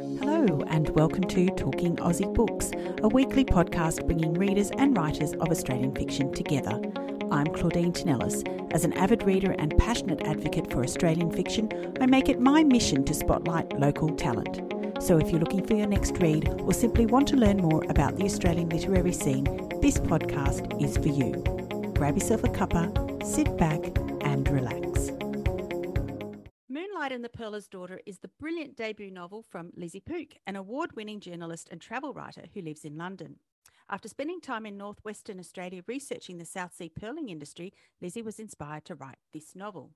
Hello, and welcome to Talking Aussie Books, a weekly podcast bringing readers and writers of Australian fiction together. I'm Claudine Tinellis. As an avid reader and passionate advocate for Australian fiction, I make it my mission to spotlight local talent. So if you're looking for your next read or simply want to learn more about the Australian literary scene, this podcast is for you. Grab yourself a cuppa, sit back, and relax. Moonlight and the Pearler's Daughter is the brilliant debut novel from Lizzie Pook, an award winning journalist and travel writer who lives in London. After spending time in northwestern Australia researching the South Sea pearling industry, Lizzie was inspired to write this novel.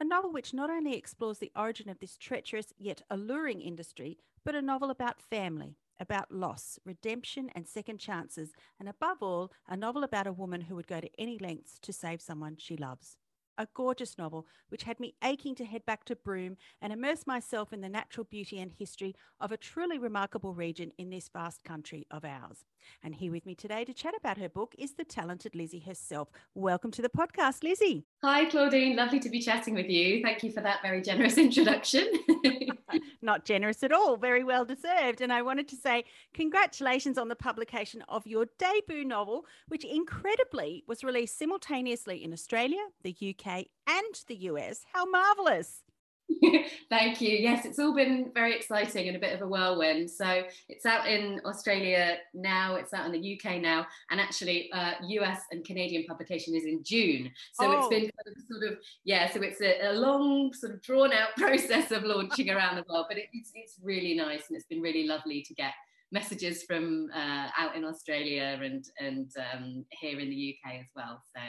A novel which not only explores the origin of this treacherous yet alluring industry, but a novel about family, about loss, redemption, and second chances, and above all, a novel about a woman who would go to any lengths to save someone she loves a gorgeous novel which had me aching to head back to Broome and immerse myself in the natural beauty and history of a truly remarkable region in this vast country of ours. And here with me today to chat about her book is the talented Lizzie herself. Welcome to the podcast, Lizzie. Hi, Claudine. Lovely to be chatting with you. Thank you for that very generous introduction. Not generous at all, very well deserved. And I wanted to say congratulations on the publication of your debut novel, which incredibly was released simultaneously in Australia, the UK, and the US. How marvelous! Thank you. Yes, it's all been very exciting and a bit of a whirlwind. So it's out in Australia now, it's out in the UK now, and actually, uh, US and Canadian publication is in June. So oh. it's been sort of, yeah, so it's a, a, long, sort of drawn out process of launching around the world, but it, it's, it's really nice and it's been really lovely to get messages from uh, out in Australia and, and um, here in the UK as well. So,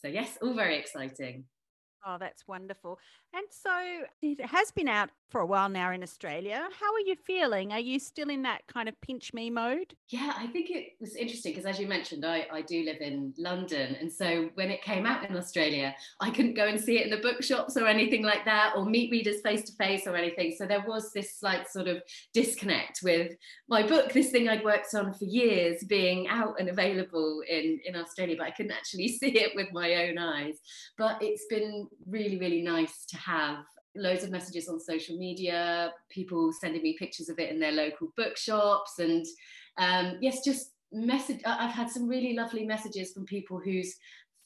so yes, all very exciting. Oh, that's wonderful. And so it has been out for a while now in Australia. How are you feeling? Are you still in that kind of pinch me mode? Yeah, I think it was interesting because, as you mentioned, I, I do live in London. And so when it came out in Australia, I couldn't go and see it in the bookshops or anything like that, or meet readers face to face or anything. So there was this slight sort of disconnect with my book, this thing I'd worked on for years, being out and available in, in Australia, but I couldn't actually see it with my own eyes. But it's been really, really nice to have loads of messages on social media, people sending me pictures of it in their local bookshops, and um, yes, just message. I've had some really lovely messages from people whose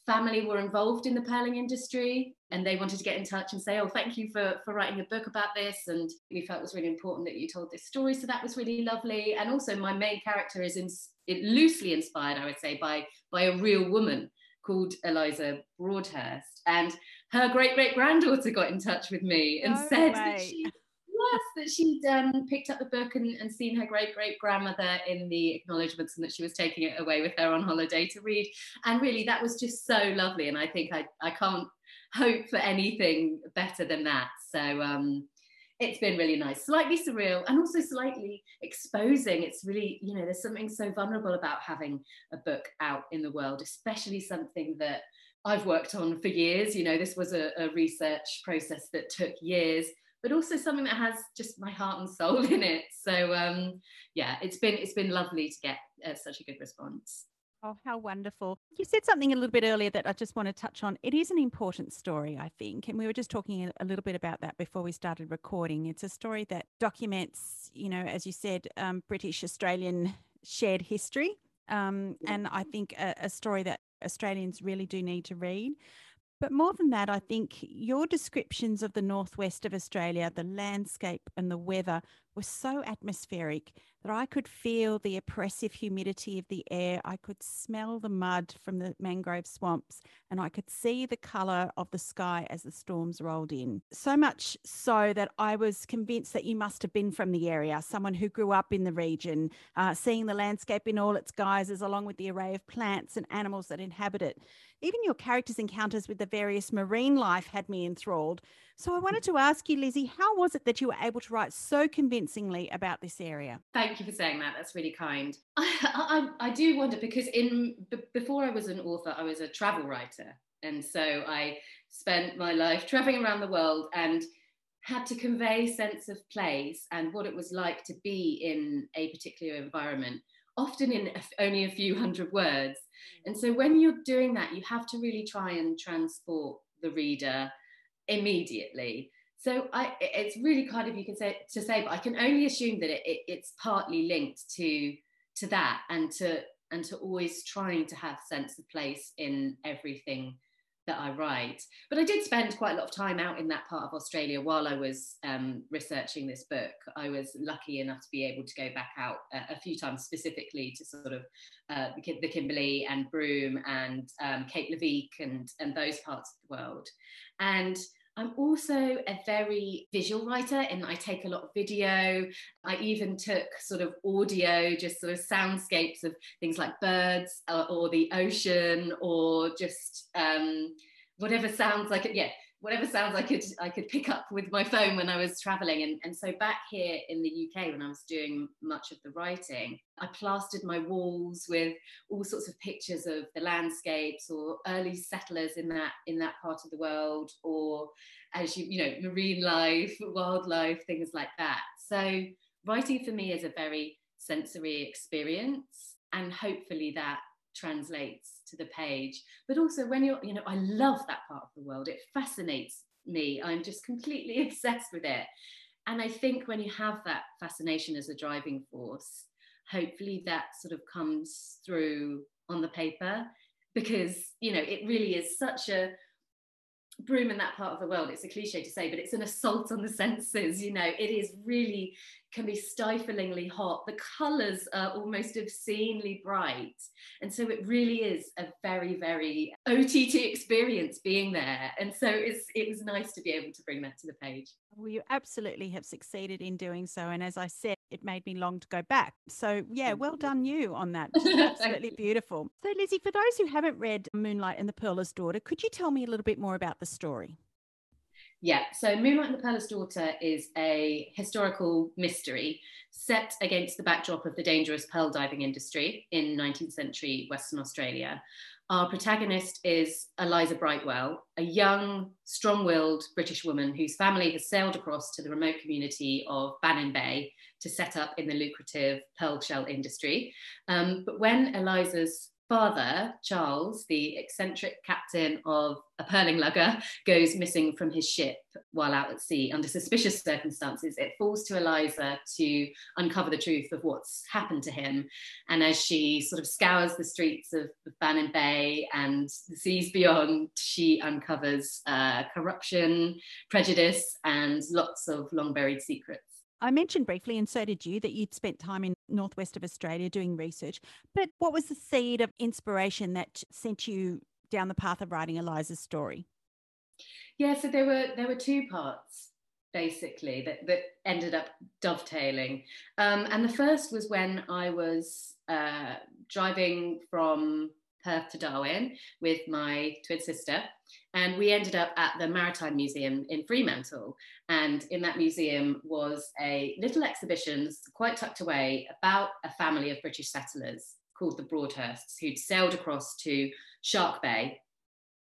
family were involved in the pearling industry and they wanted to get in touch and say oh thank you for for writing a book about this and we felt it was really important that you told this story so that was really lovely and also my main character is in, it loosely inspired i would say by by a real woman called eliza broadhurst and her great great granddaughter got in touch with me and no said way. that she yes that she'd um, picked up the book and, and seen her great great grandmother in the acknowledgements and that she was taking it away with her on holiday to read. And really that was just so lovely and i think i, I can't hope for anything better than that. So um, it's been really nice. Slightly surreal and also slightly exposing. It's really you know there's something so vulnerable about having a book out in the world especially something that I've worked on for years. You know, this was a, a, research process that took years, but also something that has just my heart and soul in it. So um, yeah, it's been it's been lovely to get uh, such a good response. Oh, how wonderful. You said something a little bit earlier that I just want to touch on. It is an important story, I think. And we were just talking a little bit about that before we started recording. It's a story that documents, you know, as you said, um, British Australian shared history. Um, and I think a, a story that Australians really do need to read. But more than that, I think your descriptions of the northwest of Australia, the landscape and the weather were so atmospheric that I could feel the oppressive humidity of the air. I could smell the mud from the mangrove swamps, and I could see the colour of the sky as the storms rolled in. So much so that I was convinced that you must have been from the area, someone who grew up in the region, uh, seeing the landscape in all its guises, along with the array of plants and animals that inhabit it. Even your characters' encounters with the various marine life had me enthralled. So I wanted to ask you, Lizzie, how was it that you were able to write so convincingly about this area? Thank you for saying that. That's really kind. I, I, I do wonder because in b- before I was an author, I was a travel writer, and so I spent my life traveling around the world and had to convey sense of place and what it was like to be in a particular environment often in only a few hundred words and so mm. when you're doing that you have to really try and transport the reader immediately. so I, it's really kind of you can say to say, but I can only assume that it, it, it's partly linked to to that and to and to always trying to have sense of place in everything that I write. But I did spend quite a lot of time out in that part of Australia while I was um, researching this book. I was lucky enough to be able to go back out a, a few times, specifically to sort of uh, the, Kimberley and Broome and um, Cape Leveque and, and those parts of the world. And I'm also a very visual writer and I take a lot of video. I even took sort of audio, just sort of soundscapes of things like birds or, uh, or the ocean or just um, whatever sounds like it. Yeah, whatever sounds I could I could pick up with my phone when I was traveling. And, and so back here in the UK, when I was doing much of the writing, I plastered my walls with all sorts of pictures of the landscapes or early settlers in that in that part of the world, or as you you know, marine life, wildlife, things like that. So writing for me is a very sensory experience, and hopefully that translates to the page. But also when you're, you know, I love that part of the world. It fascinates me. I'm just completely obsessed with it. And I think when you have that fascination as a driving force, hopefully that sort of comes through on the paper because, you know, it really is such a Broome in that part of the world it's a cliche to say but it's an assault on the senses you know. It is really can be stiflingly hot. The colors are almost obscenely bright. And so it really is a very very ott experience being there. And so it's it was nice to be able to bring that to the page. Well you absolutely have succeeded in doing so. And as i said it made me long to go back. So, yeah, well done you on that. Absolutely beautiful. So, Lizzie, for those who haven't read Moonlight and the Pearler's Daughter, could you tell me a little bit more about the story? Yeah, so Moonlight and the Pearler's Daughter is a historical mystery set against the backdrop of the dangerous pearl diving industry in 19th century Western Australia. Our protagonist is Eliza Brightwell, a young, strong willed British woman whose family has sailed across to the remote community of Bannin Bay to set up in the lucrative pearl shell industry. Um, but when Eliza's father, Charles, the eccentric captain of a pearling lugger, goes missing from his ship while out at sea under suspicious circumstances. It falls to Eliza to uncover the truth of what's happened to him. And as she sort of scours the streets of, Bannin Bay and the seas beyond, she uncovers uh, corruption, prejudice, and lots of long buried secrets. I mentioned briefly, and so did you, that you'd spent time in northwest of Australia doing research. But what was the seed of inspiration that sent you down the path of writing Eliza's story? Yeah, so there were there were two parts basically that that ended up dovetailing, um, and the first was when I was uh, driving from Perth to Darwin with my twin sister. And we ended up at the Maritime Museum in Fremantle. And in that museum was a little exhibition, quite tucked away, about a family of British settlers called the Broadhursts, who'd sailed across to Shark Bay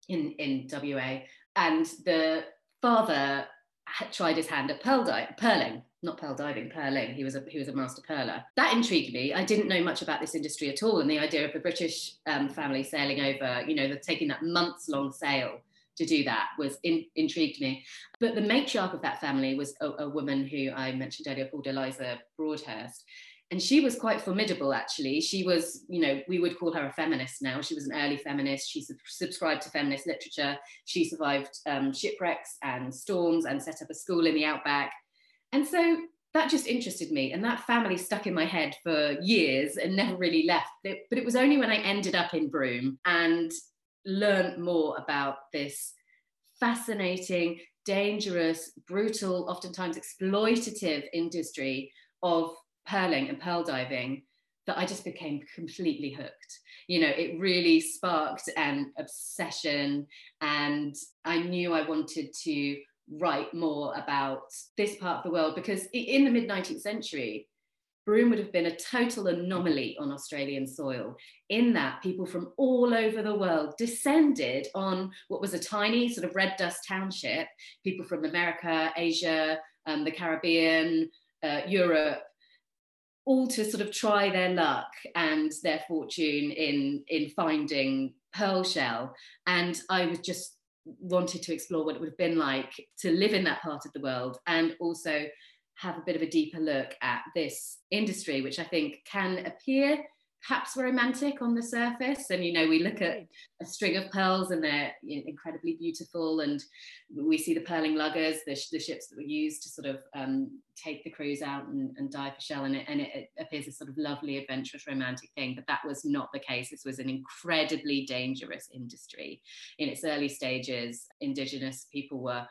in, in WA. And the father had tried his hand at pearl di- pearling not pearl diving, pearling. He was a he was a master pearler. That intrigued me. I didn't know much about this industry at all, and the idea of the British um, family sailing over, you know, the, taking that months long sail to do that was in, intrigued me. But the matriarch of that family was a, a woman who I mentioned earlier called Eliza Broadhurst. And she was quite formidable, actually. She was, you know, we would call her a feminist now. She was an early feminist. She sub- subscribed to feminist literature. She survived um, shipwrecks and storms and set up a school in the outback and so that just interested me. And that family stuck in my head for years and never really left. But it was only when I ended up in Broome and learned more about this fascinating, dangerous, brutal, oftentimes exploitative industry of pearling and pearl diving that I just became completely hooked. You know, it really sparked an obsession, and I knew I wanted to write more about this part of the world because in the mid 19th century, Broome would have been a total anomaly on Australian soil, in that people from all over the world descended on what was a tiny sort of red dust township, people from America, Asia, um, the Caribbean, uh, Europe, all to sort of try their luck and their fortune in, in finding pearl shell. And I was just wanted to explore what it would have been like to live in that part of the world and also have a bit of a deeper look at this industry, which I think can appear perhaps romantic on the surface. And, you know, we look at a string of pearls and they're you know, incredibly beautiful. And we see the pearling luggers, the, the ships that were used to sort of um, take the crews out and, and dive for shell. And, it, and it, it, appears a sort of lovely, adventurous, romantic thing. But that was not the case. This was an incredibly dangerous industry. In its early stages, Indigenous people were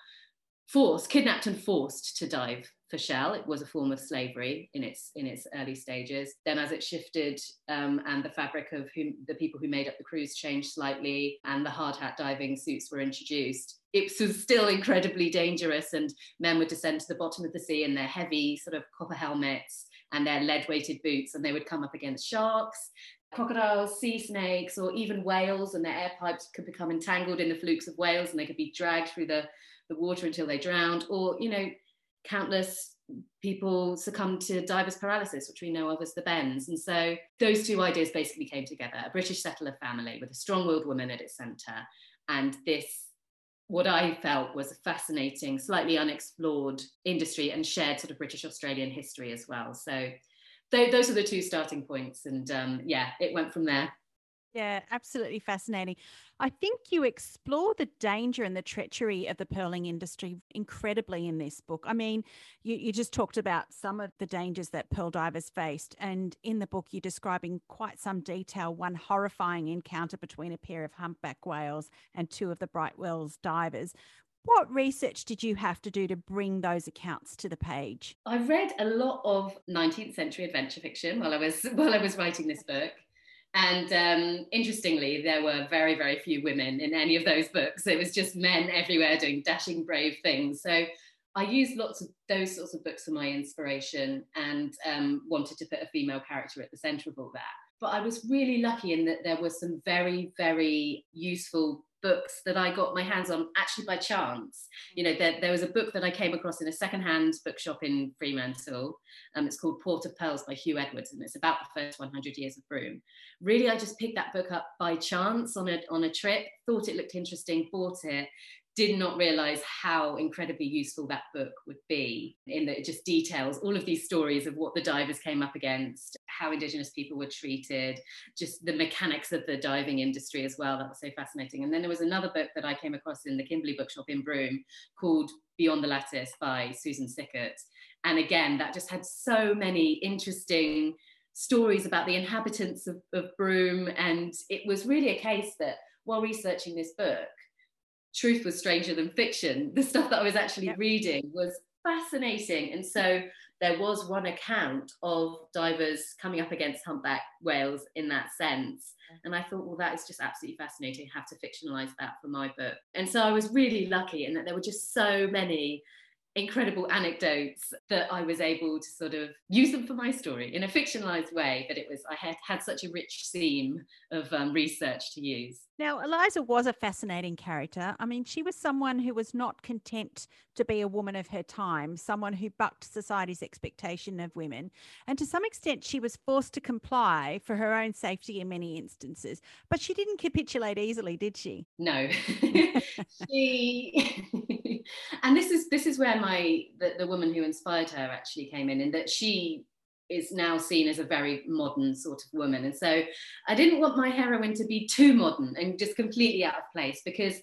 forced, kidnapped and forced to dive for shell. It was a form of slavery in its in its early stages. Then, as it shifted um, and the fabric of whom, the people who made up the crews changed slightly, and the hard hat diving suits were introduced, it was still incredibly dangerous. And men would descend to the bottom of the sea in their heavy sort of copper helmets and their lead weighted boots, and they would come up against sharks. Crocodiles, sea snakes, or even whales, and their air pipes could become entangled in the flukes of whales and they could be dragged through the the water until they drowned, or, you know, countless people succumbed to divers paralysis, which we know of as the bends. And so those two ideas basically came together a British settler family with a strong willed woman at its centre, and this. What I felt was a fascinating, slightly unexplored industry and shared sort of British Australian history as well. So, those are the two starting points. And um, yeah, it went from there. Yeah, absolutely fascinating. I think you explore the danger and the treachery of the pearling industry incredibly in this book. I mean, you, you just talked about some of the dangers that pearl divers faced. And in the book, you're describing quite some detail one horrifying encounter between a pair of humpback whales and two of the Brightwells divers. What research did you have to do to bring those accounts to the page? I read a lot of 19th century adventure fiction while I was while I was writing this book. And um, interestingly, there were very, very few women in any of those books. It was just men everywhere doing dashing, brave things. So I used lots of those sorts of books for my inspiration and um, wanted to put a female character at the centre of all that. But I was really lucky in that there were some very, very useful books that I got my hands on actually by chance. You know, there, there was a book that I came across in a secondhand bookshop in Fremantle. Um, it's called Port of Pearls by Hugh Edwards, and it's about the first 100 years of Broome. Really, I just picked that book up by chance on a, on a trip, thought it looked interesting, bought it, did not realize how incredibly useful that book would be in that it just details all of these stories of what the divers came up against how indigenous people were treated just the mechanics of the diving industry as well. That was so fascinating. And then there was another book that i came across in the kimberley bookshop in broome called beyond the lattice by susan sickert. And again that just had so many interesting stories about the inhabitants of, of broome. And it was really a case that while researching this book truth was stranger than fiction. The stuff that I was actually yep. reading was fascinating. And so there was one account of divers coming up against humpback whales in that sense. And I thought, well, that is just absolutely fascinating. I have to fictionalize that for my book. And so I was really lucky in that there were just so many incredible anecdotes that I was able to sort of use them for my story in a fictionalized way. But it was, I had had such a rich seam of um, research to use. Now, Eliza was a fascinating character. I mean, she was someone who was not content to be a woman of her time, someone who bucked society's expectation of women. And to some extent, she was forced to comply for her own safety in many instances. But she didn't capitulate easily, did she? No. she and this is this is where my the, the woman who inspired her actually came in, in that she is now seen as a very modern sort of woman. And so I didn't want my heroine to be too modern and just completely out of place because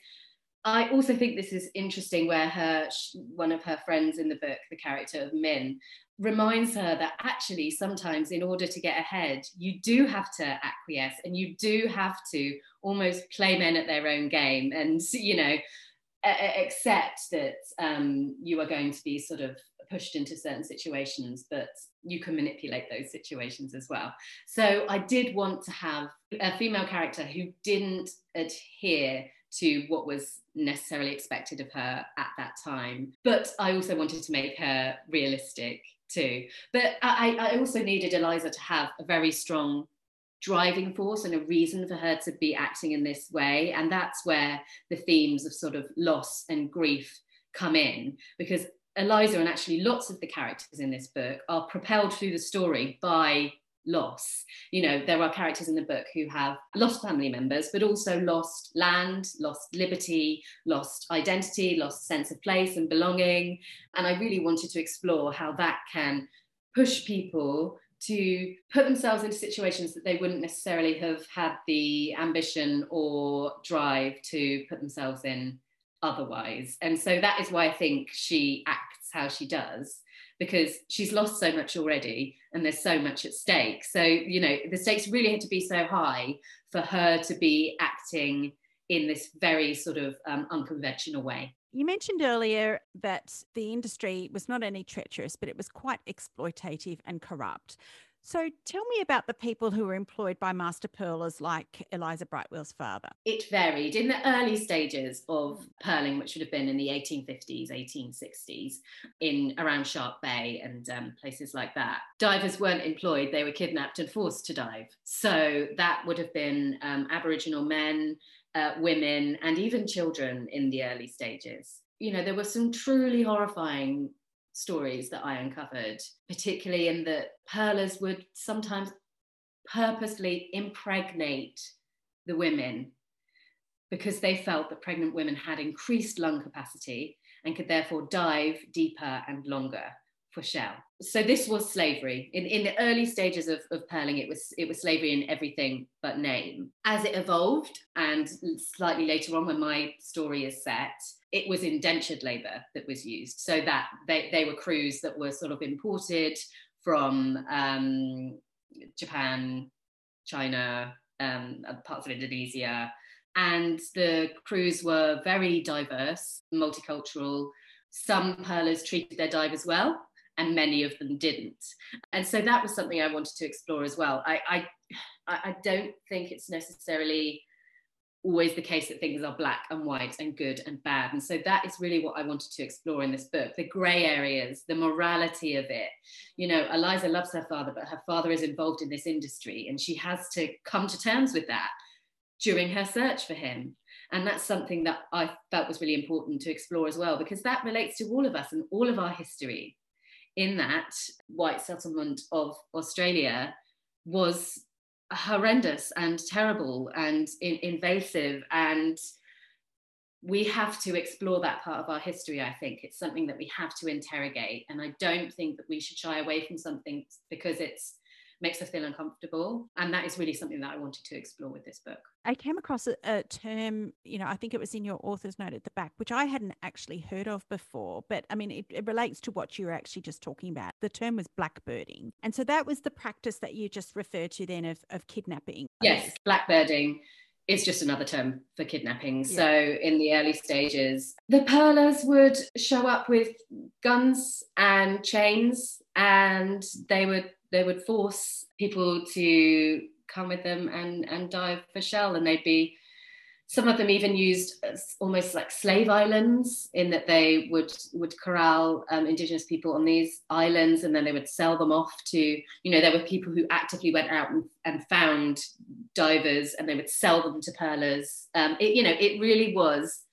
I also think this is interesting where her one of her friends in the book, the character of Min, reminds her that actually sometimes in order to get ahead, you do have to acquiesce and you do have to almost play men at their own game and you know accept that um, you are going to be sort of pushed into certain situations, but you can manipulate those situations as well. So I did want to have a female character who didn't adhere to what was necessarily expected of her at that time. But I also wanted to make her realistic too. But I, I also needed Eliza to have a very strong driving force and a reason for her to be acting in this way. And that's where the themes of sort of loss and grief come in because Eliza and actually lots of the characters in this book are propelled through the story by loss. You know, there are characters in the book who have lost family members, but also lost land, lost liberty, lost identity, lost sense of place and belonging. And I really wanted to explore how that can push people to put themselves into situations that they wouldn't necessarily have had the ambition or drive to put themselves in otherwise. And so that is why I think she acts how she does because she's lost so much already and there's so much at stake. So, you know, the stakes really had to be so high for her to be acting in this very sort of um, unconventional way. You mentioned earlier that the industry was not only treacherous, but it was quite exploitative and corrupt. So tell me about the people who were employed by master pearlers like Eliza Brightwell's father. It varied. In the early stages of pearling, which would have been in the 1850s, 1860s, in around Shark Bay and um, places like that, divers weren't employed, they were kidnapped and forced to dive. So that would have been um, Aboriginal men, uh, women, and even children in the early stages. You know, there were some truly horrifying stories that I uncovered, particularly in that pearlers would sometimes purposely impregnate the women because they felt that pregnant women had increased lung capacity and could therefore dive deeper and longer for shell. So this was slavery. In, in the early stages of, of pearling, it was it was slavery in everything but name. As it evolved, and slightly later on, when my story is set, it was indentured labour that was used. So that they, they were crews that were sort of imported from um, Japan, China, um, parts of Indonesia, and the crews were very diverse, multicultural. Some pearlers treated their divers well, and many of them didn't. And so that was something I wanted to explore as well. I, I, I don't think it's necessarily always the case that things are black and white and good and bad. And so that is really what I wanted to explore in this book the grey areas, the morality of it. You know, Eliza loves her father, but her father is involved in this industry and she has to come to terms with that during her search for him. And that's something that I felt was really important to explore as well, because that relates to all of us and all of our history. In that white settlement of Australia was horrendous and terrible and in- invasive. And we have to explore that part of our history i think. It's something that we have to interrogate. And i don't think that we should shy away from something because it's makes us feel uncomfortable. And that is really something that I wanted to explore with this book. I came across a, a, term, you know, I think it was in your author's note at the back, which I hadn't actually heard of before. But I mean, it, it relates to what you were actually just talking about. The term was blackbirding. And so that was the practice that you just referred to then of, of kidnapping. Yes, blackbirding is just another term for kidnapping. Yeah. So in the early stages, the pearlers would show up with guns and chains and they would they would force people to come with them and and dive for shell and they'd be some of them even used almost like slave islands in that they would would corral um, indigenous people on these islands and then they would sell them off to you know there were people who actively went out and, and found divers and they would sell them to pearlers um, it, you know it really was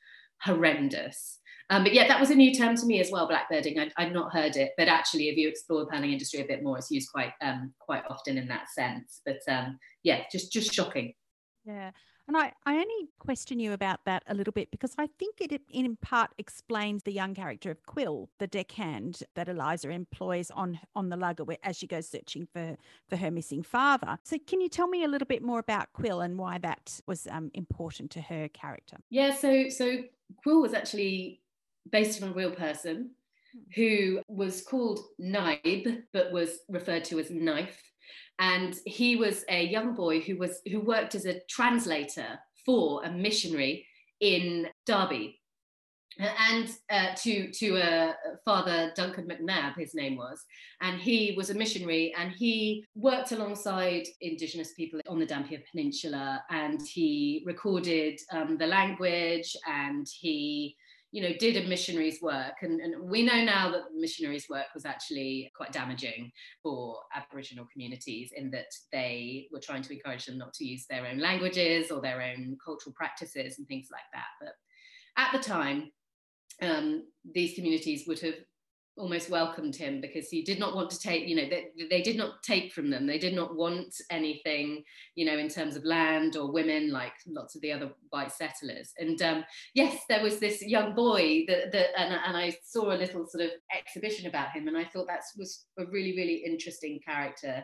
horrendous um, but yeah, that was a new term to me as well, blackbirding. I'd, I'd, not heard it, but actually, if you explore the pearling industry a bit more, it's used quite um, quite often in that sense. But um, yeah, just just shocking. Yeah. And I, I only question you about that a little bit because I think it in part explains the young character of Quill, the deckhand that Eliza employs on on the lugger as she goes searching for for her missing father. So can you tell me a little bit more about Quill and why that was um, important to her character? Yeah, so so Quill was actually based on a real person who was called Naib, but was referred to as Knife. And he was a young boy who was who worked as a translator for a missionary in Derby. And uh, to to uh, Father Duncan McNab, his name was, and he was a missionary, and he worked alongside Indigenous people on the Dampier Peninsula, and he recorded um, the language, and he you know, did a missionary's work. And, and we know now that missionaries' work was actually quite damaging for Aboriginal communities in that they were trying to encourage them not to use their own languages or their own cultural practices and things like that. But at the time, um, these communities would have almost welcomed him because he did not want to take, you know, they, they did not take from them. They did not want anything, you know, in terms of land or women like lots of the other white settlers. And um, yes, there was this young boy that, that and, and I saw a little sort of exhibition about him, and I thought that was a really, really interesting character.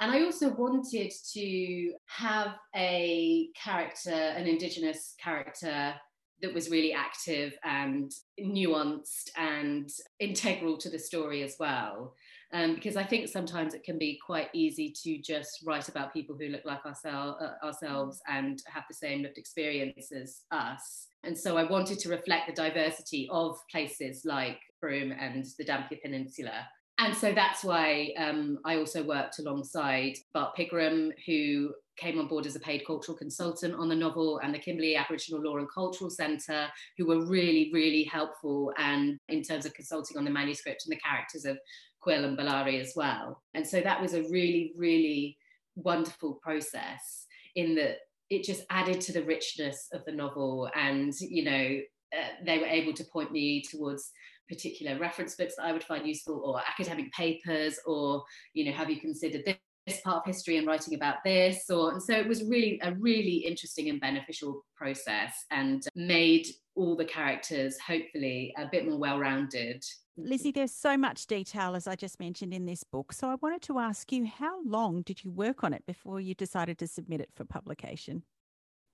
And I also wanted to have a character, an Indigenous character that was really active and nuanced and integral to the story as well. Um, because I think sometimes it can be quite easy to just write about people who look like ourselves, uh, ourselves and have the same lived experience as us. And so I wanted to reflect the diversity of places like Broome and the Dampier Peninsula. And so that's why um, I also worked alongside Bart Pigram, who came on board as a paid cultural consultant on the novel and the Kimberley Aboriginal Law and Cultural Centre, who were really, really helpful and in terms of consulting on the manuscript and the characters of Quill and Balari as well. And so that was a really, really wonderful process in that it just added to the richness of the novel and, you know, uh, they were able to point me towards particular reference books that I would find useful or academic papers or, you know, have you considered this? this part of history and writing about this or and so it was really a really interesting and beneficial process and made all the characters hopefully a bit more well-rounded Lizzie, there's so much detail, as I just mentioned in this book. So I wanted to ask you, how long did you work on it before you decided to submit it for publication?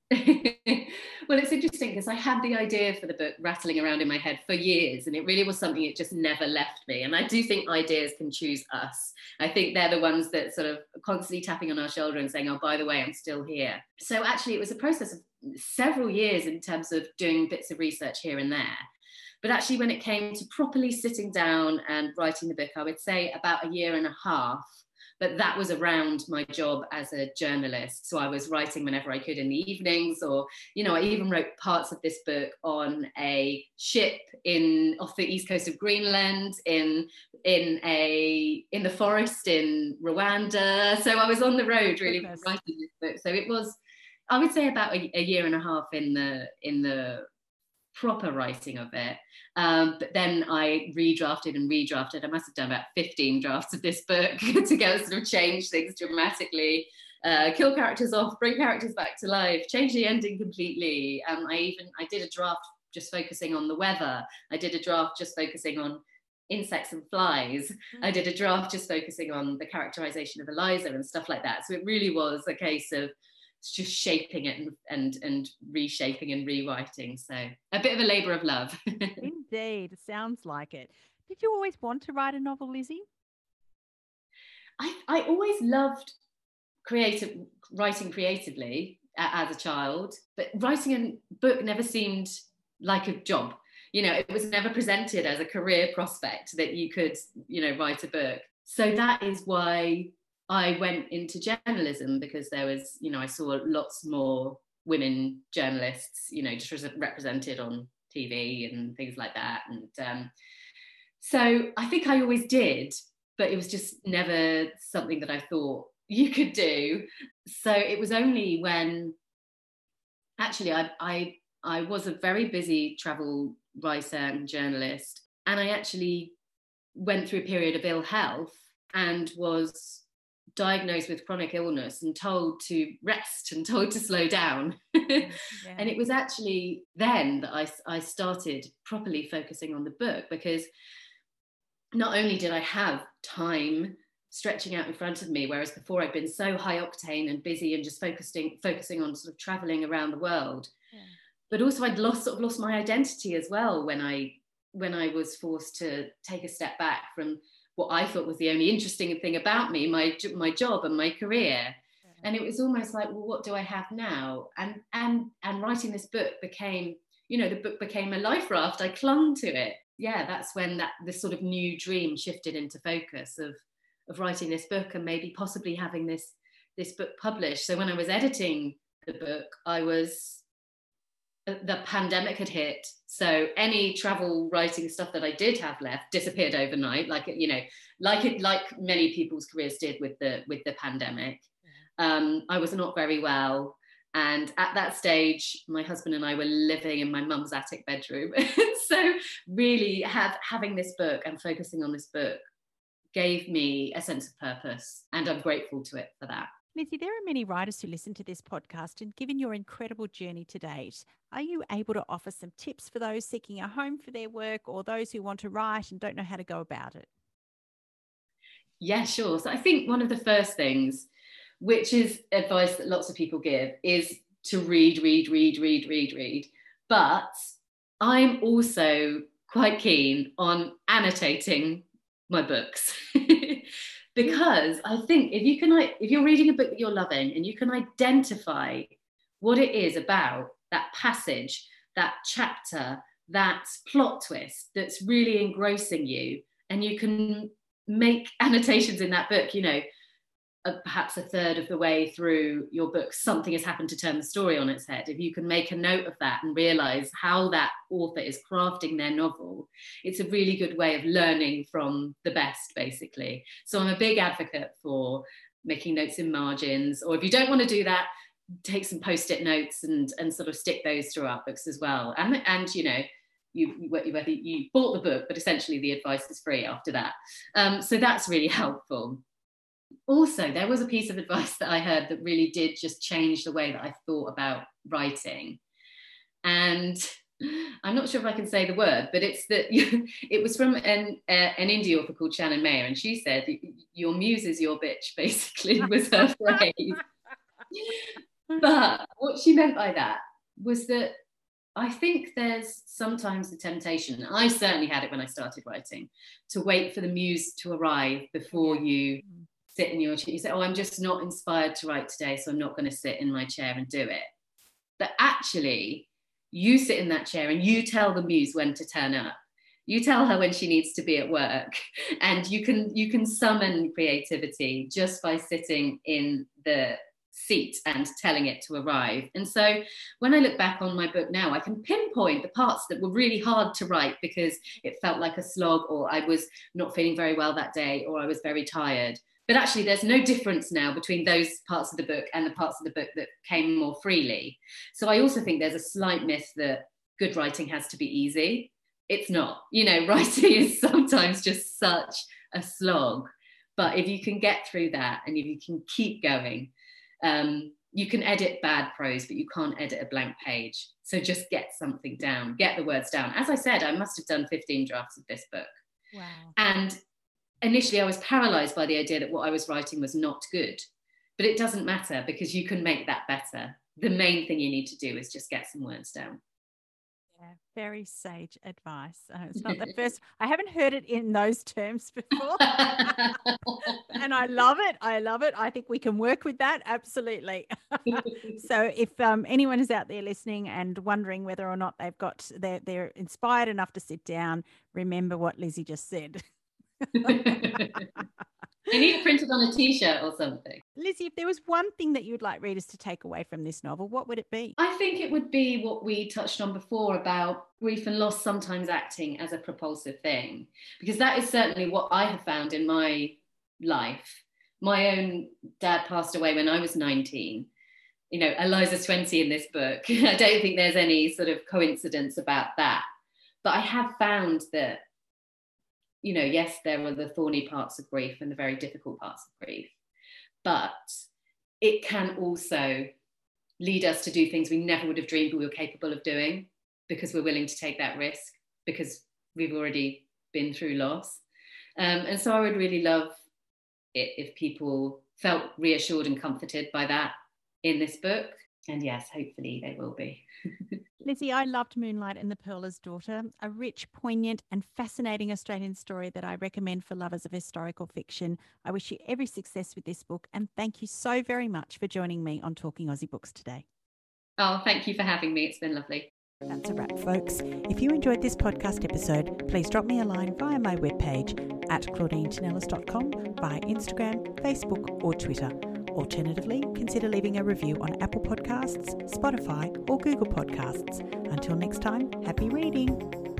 well, it's interesting because I had the idea for the book rattling around in my head for years, and it really was something it just never left me. And I do think ideas can choose us. I think they're the ones that sort of constantly tapping on our shoulder and saying, "Oh, by the way, I'm still here." So actually, it was a process of several years in terms of doing bits of research here and there. But actually, when it came to properly sitting down and writing the book, I would say about a year and a half but that was around my job as a journalist. So I was writing whenever I could in the evenings, or, you know, I even wrote parts of this book on a ship in off the east coast of Greenland, in in a in the forest in Rwanda. So I was on the road really Goodness. writing this book. So it was, I would say about a, a year and a half in the in the proper writing of it. Um, but then I redrafted and redrafted. I must have done about 15 drafts of this book to go sort of change things dramatically, uh, kill characters off, bring characters back to life, change the ending completely. Um, I even I did a draft just focusing on the weather. I did a draft just focusing on insects and flies. I did a draft just focusing on the characterization of Eliza and stuff like that. So it really was a case of just shaping it and, and and reshaping and rewriting. So a bit of a labor of love. Indeed sounds like it. Did you always want to write a novel lizzie? I i always loved creative writing creatively as a child but writing a book never seemed like a job. You know it was never presented as a career prospect that you could you know write a book. So that is why I went into journalism because there was, you know, I saw lots more women journalists, you know, just represented on TV and things like that. And um, so I think I always did, but it was just never something that I thought you could do. So it was only when actually I, I, I was a very busy travel writer and journalist, and I actually went through a period of ill health and was diagnosed with chronic illness and told to rest and told to slow down. yeah. And it was actually then that I, I started properly focusing on the book because not only did I have time stretching out in front of me, whereas before I'd been so high octane and busy and just focusing focusing on sort of traveling around the world. Yeah. But also I'd lost sort of lost my identity as well when I when I was forced to take a step back from what I thought was the only interesting thing about me, my my job and my career. And it was almost like, well, what do I have now? And and and writing this book became, you know, the book became a life raft. I clung to it. Yeah, that's when that this sort of new dream shifted into focus of of writing this book and maybe possibly having this this book published. So when I was editing the book, I was the pandemic had hit so any travel writing stuff that i did have left disappeared overnight like you know like it like many people's careers did with the with the pandemic um, i was not very well And at that stage, my husband and I were living in my mum's attic bedroom. so, really, have, having this book and focusing on this book gave me a sense of purpose. And I'm grateful to it for that. Lizzie, there are many writers who listen to this podcast, and given your incredible journey to date, are you able to offer some tips for those seeking a home for their work or those who want to write and don't know how to go about it? Yeah, sure. So I think one of the first things, which is advice that lots of people give, is to read, read, read, read, read, read. But I'm also quite keen on annotating my books. Mm. because I think if you can if you're reading a book that you're loving and you can identify what it is about that passage, that chapter, that plot twist that's really engrossing you, and you can make annotations in that book, you know, perhaps a third of the way through your book, something has happened to turn the story on its head. If you can make a note of that and realize how that author is crafting their novel, it's a really good way of learning from the best, basically. So I'm a big advocate for making notes in margins, or if you don't want to do that, take some post-it notes and, and sort of stick those throughout books as well. And, and you know, you whether you bought the book, but essentially the advice is free after that. Um, so that's really helpful also, there was a piece of advice that I heard that really did just change the way that I thought about writing. And I'm not sure if I can say the word, but it's that it was from an, uh, an indie author called Shannon Mayer, and she said, "Your muse is your bitch," basically was her phrase. but what she meant by that was that I think there's sometimes the temptation. I certainly had it when I started writing to wait for the muse to arrive before you mm sit in your chair. You say, Oh, I'm just not inspired to write today, so I'm not going to sit in my chair and do it. But actually, you sit in that chair and you tell the muse when to turn up. You tell her when she needs to be at work, and you can you can summon creativity just by sitting in the seat and telling it to arrive. And so when I look back on my book now, I can pinpoint the parts that were really hard to write because it felt like a slog, or I was not feeling very well that day, or I was very tired but actually there's no difference now between those parts of the book and the parts of the book that came more freely. So i also think there's a slight myth that good writing has to be easy. It's not. You know writing is sometimes just such a slog. But if you can get through that and if you can keep going um, you can edit bad prose but you can't edit a blank page. So just get something down get the words down. As i said i must have done 15 drafts of this book. Wow. and initially I was paralyzed by the idea that what I was writing was not good. But it doesn't matter because you can make that better. The main thing you need to do is just get some words down. Yeah, very sage advice. Uh, it's not the first, I haven't heard it in those terms before. and I love it. I love it. I think we can work with that. Absolutely. so if um, anyone is out there listening and wondering whether or not they've got, they're, they're inspired enough to sit down, remember what Lizzie just said. I need it printed on a t-shirt or something. Lizzie, if there was one thing that you'd like readers to take away from this novel, what would it be? I think it would be what we touched on before about grief and loss sometimes acting as a propulsive thing, because that is certainly what I have found in my life. My own dad passed away when I was 19. You know, Eliza's 20 in this book. I don't think there's any sort of coincidence about that. But I have found that you know, yes, there are the thorny parts of grief and the very difficult parts of grief, but it can also lead us to do things we never would have dreamed we were capable of doing because we're willing to take that risk because we've already been through loss. Um, and so I would really love it if people felt reassured and comforted by that in this book. And yes, hopefully they will be. Lizzie, I loved Moonlight and the Pearler's Daughter, a rich, poignant, and fascinating Australian story that I recommend for lovers of historical fiction. I wish you every success with this book, and thank you so very much for joining me on Talking Aussie Books today. Oh, thank you for having me. It's been lovely. That's a wrap, folks. If you enjoyed this podcast episode, please drop me a line via my webpage at claudinetinellis.com, via Instagram, Facebook, or Twitter. Alternatively, consider leaving a review on Apple Podcasts, Spotify, or Google Podcasts. Until next time, happy reading!